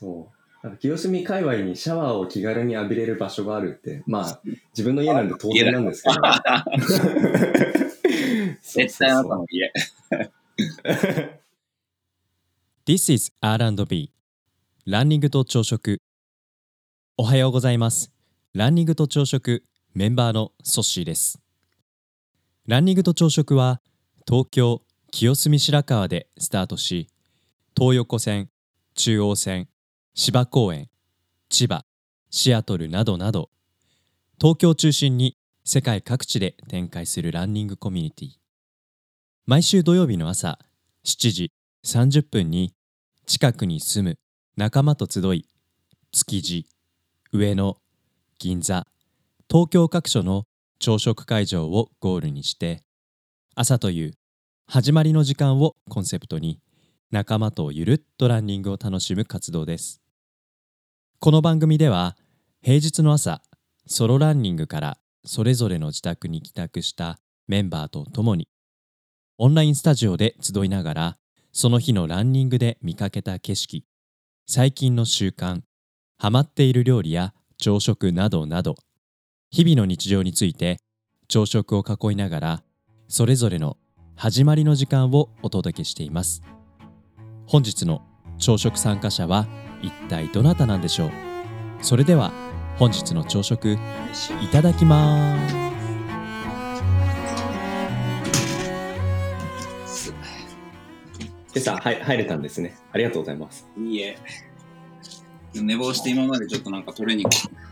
そう。なんか清澄界隈にシャワーを気軽に浴びれる場所があるって、まあ、自分の家なんで当然なんですけど。絶対あなたの家。This is R&B ランニングと朝食おはようございますランニングと朝食メンバーのソッシーですランニングと朝食は東京清澄白河でスタートし東横線中央線芝公園千葉シアトルなどなど東京を中心に世界各地で展開するランニングコミュニティ。毎週土曜日の朝7時30分に近くに住む仲間と集い築地上野銀座東京各所の朝食会場をゴールにして朝という始まりの時間をコンセプトに仲間とゆるっとランニングを楽しむ活動です。この番組では平日の朝ソロランニングからそれぞれの自宅に帰宅したメンバーと共にオンラインスタジオで集いながらその日のランニングで見かけた景色最近の習慣ハマっている料理や朝食などなど日々の日常について朝食を囲いながらそれぞれの始まりの時間をお届けしています。本日の朝食参加者は一体どなたなんでしょう？それでは本日の朝食いただきます今朝、はい、入れたんですね。ありがとうございます。いいえ。寝坊して今までちょっとなんかトレーニン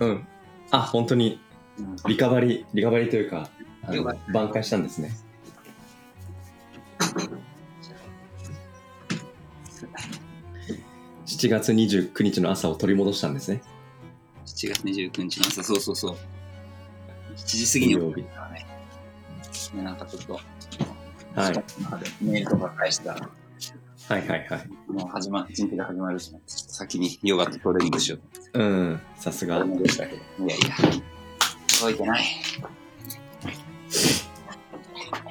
グ。うん。あ、本当にうんリカバリー、リカバリーというか、挽回したんですね。7月29日の朝を取り戻したんですね。7月29日の朝、そうそうそう。7時過ぎに起き金曜日。たね。ねなんかちょっと、はい。メールとか返したら、はいはいはい。もう始ま、一日が始まるし、ちょっと先にヨガとトレーニングしよう。うん、さすが。でしたけど。いやいや、届いてない。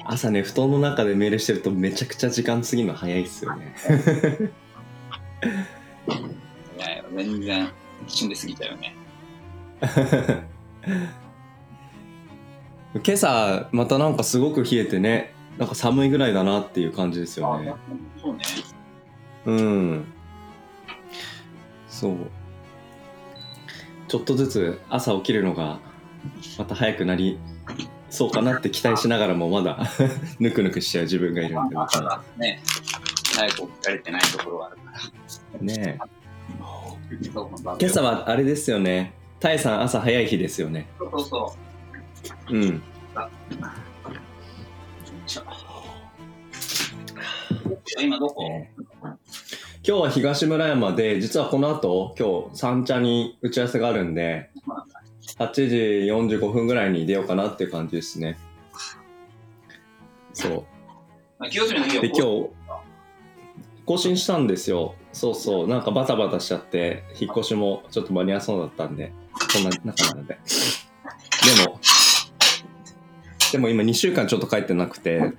朝ね、布団の中でメールしてるとめちゃくちゃ時間過ぎるの早いっすよね。全然、一瞬で過ぎたよね。今朝、またなんかすごく冷えてね、なんか寒いぐらいだなっていう感じですよね。そうね。うん。そう。ちょっとずつ朝起きるのがまた早くなりそうかなって期待しながらもまだ ぬくぬくしちゃう自分がいるんで、まだね、早く起きられてないところはあるから。ねえ今朝はあれですよね。タエさん朝早い日ですよね。そうそうそう。うん。今どこ、ね今日は東村山で、実はこの後、今日三茶に打ち合わせがあるんで、8時45分ぐらいに出ようかなっていう感じですね。そう。清澄の日はで今日更新したんですよそうそう。なんかバタバタしちゃって引っ越しもちょっと間に合わそうだったんでこんな中なので。でもでも今2週間ちょっと帰ってなくて。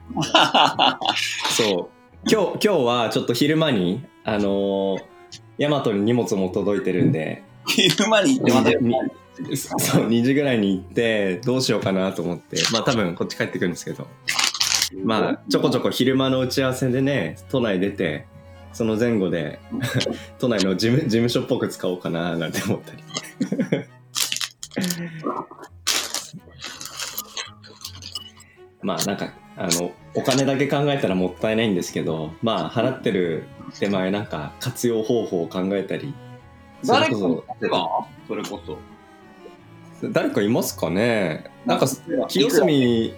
そう。今日今日はちょっと昼間にあのー、大和に荷物も届いてるんで。昼間に行ってまたそう2時ぐらいに行ってどうしようかなと思って。まあ多分こっち帰ってくるんですけど。まあちょこちょこ昼間の打ち合わせでね都内出てその前後で 都内の事務事務所っぽく使おうかななんて思ったり。まあなんかあのお金だけ考えたらもったいないんですけどまあ払ってる手前なんか活用方法を考えたり。それ誰かこがそれこそ。そ誰かいますかね？なんか清澄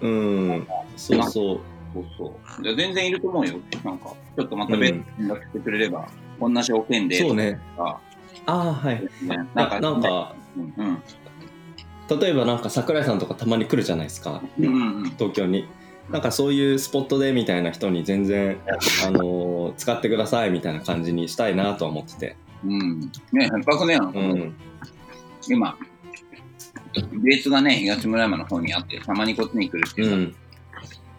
うんそうそうそうそう。じゃあ全然いると思うよ。なんか、ちょっとまた別に連絡してくれれば、こんな条件で。そうね。ああはいねななんか、なんかうんうん。例えばなんか桜井さんとかたまに来るじゃないですか。東京になんかそういうスポットでみたいな人に全然、あのー使ってくださいみたいな感じにしたいなとは思っててうん。ね、せっかくね、うん今、ベースがね、東村山の方にあって、たまにこっちに来るっていうさ、うん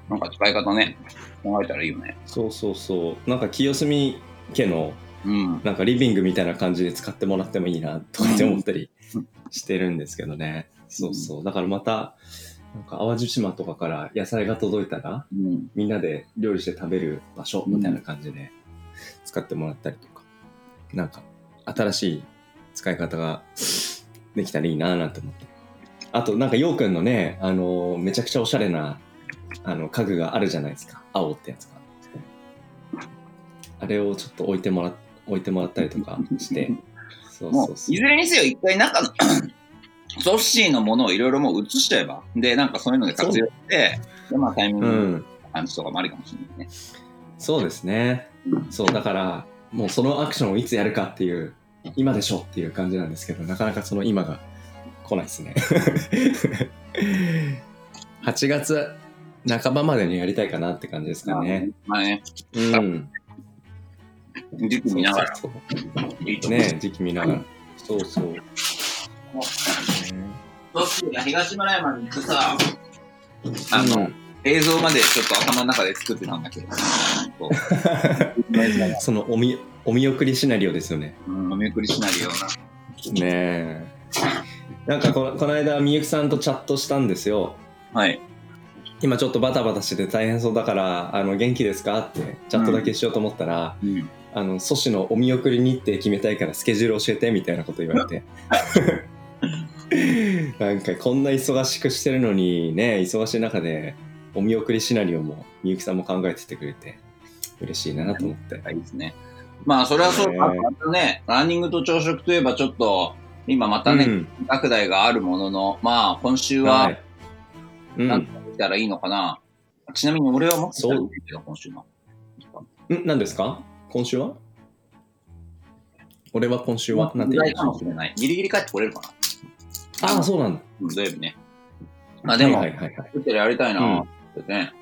なんか使い方ね、考えたらいいよね。そうそうそうなんか清澄家のうん。なんかリビングみたいな感じで使ってもらってもいいなとかって思ったりしてるんですけどね。そうそう。だからまた、なんか淡路島とかから野菜が届いたら、うん。みんなで料理して食べる場所みたいな感じで使ってもらったりとか、なんか新しい使い方ができたらいいななんて思って。あとなんかようくんのね、あのめちゃくちゃおしゃれなあの家具があるじゃないですか。青ってやつが。あれをちょっと置いてもら置いてもらったりとかして。そうもそううそういずれにせよ一回中の ソッシーのものをいろいろもう移しちゃえばでなんかそういうので活用してでまあタイミング。感じとかもありかもしれないね、そうですね。そう、だから、もうそのアクションをいつやるかっていう、今でしょっていう感じなんですけど、なかなかその今が来ないですね。8月半ばまでにやりたいかなって感じですかね。まあねうん。時期見ながらそうそうね時期見ながら。そうそう。ソッシーが東村山に行くさあの、うん映像までちょっと頭の中で作ってたんだけど そのおみお見送りシナリオですよね。うんお見送りしないようなねえ。なんかこのこの間、みゆきさんとチャットしたんですよ。はい今ちょっとバタバタしてて大変そうだから、あの、元気ですかってチャットだけしようと思ったら、うんあの、阻止のお見送り日程決めたいからスケジュール教えてみたいなこと言われて。なんかこんな忙しくしてるのにね、忙しい中でお見送りシナリオもみゆきさんも考えててくれて嬉しいなと思って。いいですねまあそれはそう、ねあまたねランニングと朝食といえばちょっと今またね、うん拡大があるもののまあ今週は、はい。うん。なんとかできたらいいのかな？ちなみに俺は持ってたんだけど、今週の。ん？何ですか？今週は？俺は今週は？なんて言い意外かましもしれない。ギリギリ帰ってこれるかな。たああ、そうなんだ。うん土曜日ね。まあでも、はいはいはいってやりたいなってね。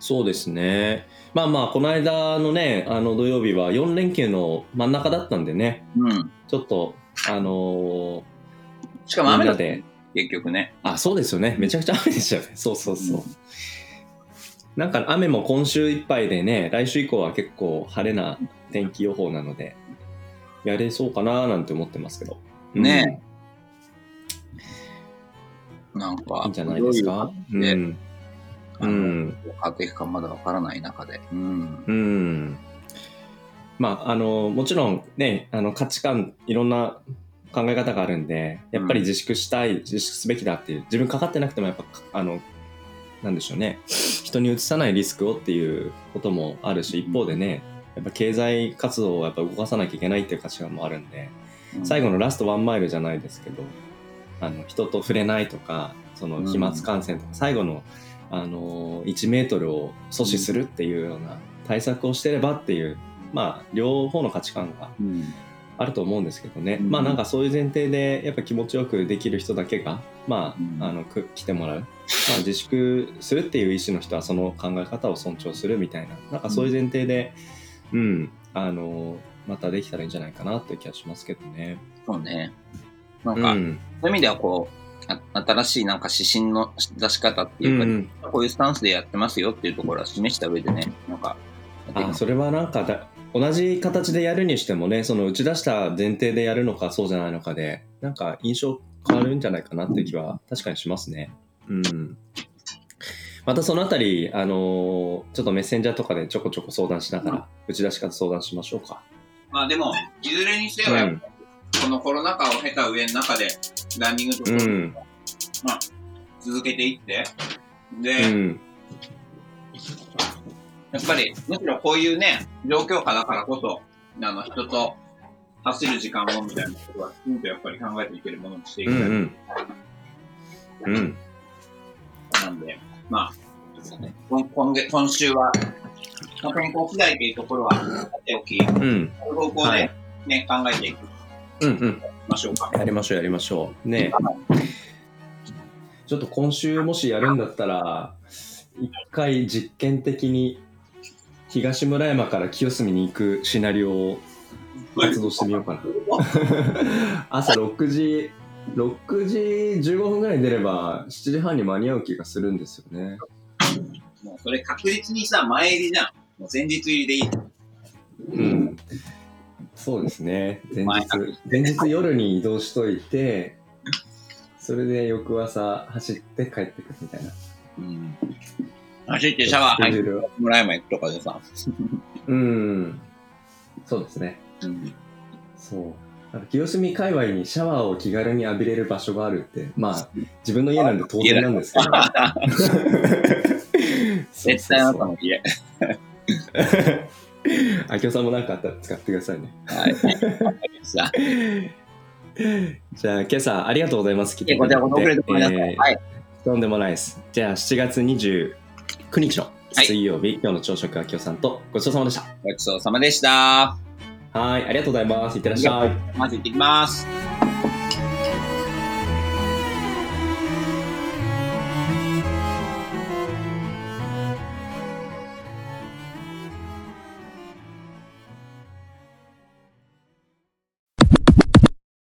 そうですね。まあまあ、この間のね、あの土曜日は4連休の真ん中だったんでね、うん。ちょっと、あのしかも雨だっで結局ね。ーあ、そうですよね。めちゃくちゃ雨でしたよね。そうそうそう。うんなんか雨も今週いっぱいでね、来週以降は結構晴れな天気予報なので、やれそうかななんて思ってますけど。うんねなんか、いいんじゃないですか？どうん。うん。変わっていくかまだわからない中で。うん。うん。まあ、あの、もちろんね、あの価値観、いろんな考え方があるんで、やっぱり自粛したい、自粛すべきだっていう、自分かかってなくてもやっぱ、あの、なんでしょうね、人にうつさないリスクをっていうこともあるし、一方でね、やっぱ経済活動をやっぱ動かさなきゃいけないっていう価値観もあるんで、最後のラストワンマイルじゃないですけど、あの人と触れないとか、その飛沫感染とか、最後のあの1メートルを阻止するっていうような対策をしてればっていう、まあ、両方の価値観がうん。あると思うんですけどね、うん。まあなんかそういう前提でやっぱ気持ちよくできる人だけが、まうん。あ、あのく来てもらう、まあ、自粛するっていう意思の人はその考え方を尊重するみたいな。なんかそういう前提で、うん、あのまたできたらいいんじゃないかなという気がしますけどね。そうね。なんか、うん。そういう意味ではこう、あ新しいなんか指針の出し方っていうか、うん。こういうスタンスでやってますよっていうところは示した上でね、なんか、あそれはなんかだ同じ形でやるにしてもねその打ち出した前提でやるのかそうじゃないのかでなんか印象変わるんじゃないかなっていう気は確かにしますね。うんまたそのあたり、あのーちょっとメッセンジャーとかでちょこちょこ相談しながら、打ち出し方相談しましょうか。まあでも、いずれにせよ、うん。ぱこのコロナ禍を経た上の中で、ランニングとか、うん。まあ、続けていって、うで、ん。やっぱり、むしろこういうね、状況下だからこそ、あの、人と走る時間をみたいなことは、きちんとやっぱり考えていけるものにしていきたい。うんうん。うん。なんで、まあ、今今月今週は、まあ、健康次第というところは、さておき、うん。この方向ではいね、考えていきうんうん。ましょうか。やりましょうやりましょう。ねちょっと今週もしやるんだったら、一回実験的に東村山から清澄に行くシナリオを発動してみようかな。朝6時、6時15分ぐらいに出れば7時半に間に合う気がするんですよね。もうそれ確実にさ、前入りじゃん。もう前日入りでいい。うん。そうですね。前前日、前日夜に移動しといて、それで翌朝走って帰ってくるみたいな。うん。走ってシャワー入ってスケジュールは村山行くとかでさ。うん。そうですね。うん。そう。なんか清澄界隈にシャワーを気軽に浴びれる場所があるって、まあ、自分の家なんで当然なんですけど。絶対あなたの家。あきおさんもなんかあったら使ってくださいね。はい。じゃあ、今朝ありがとうございます。来てえこちらこそ遅れて。とんでもないです。じゃあ、7月29日の水曜日、今日の朝食はきおさんとごちそうさまでした。ごちそうさまでした。はい、ありがとうございます。いってらっしゃい。まず行ってきます。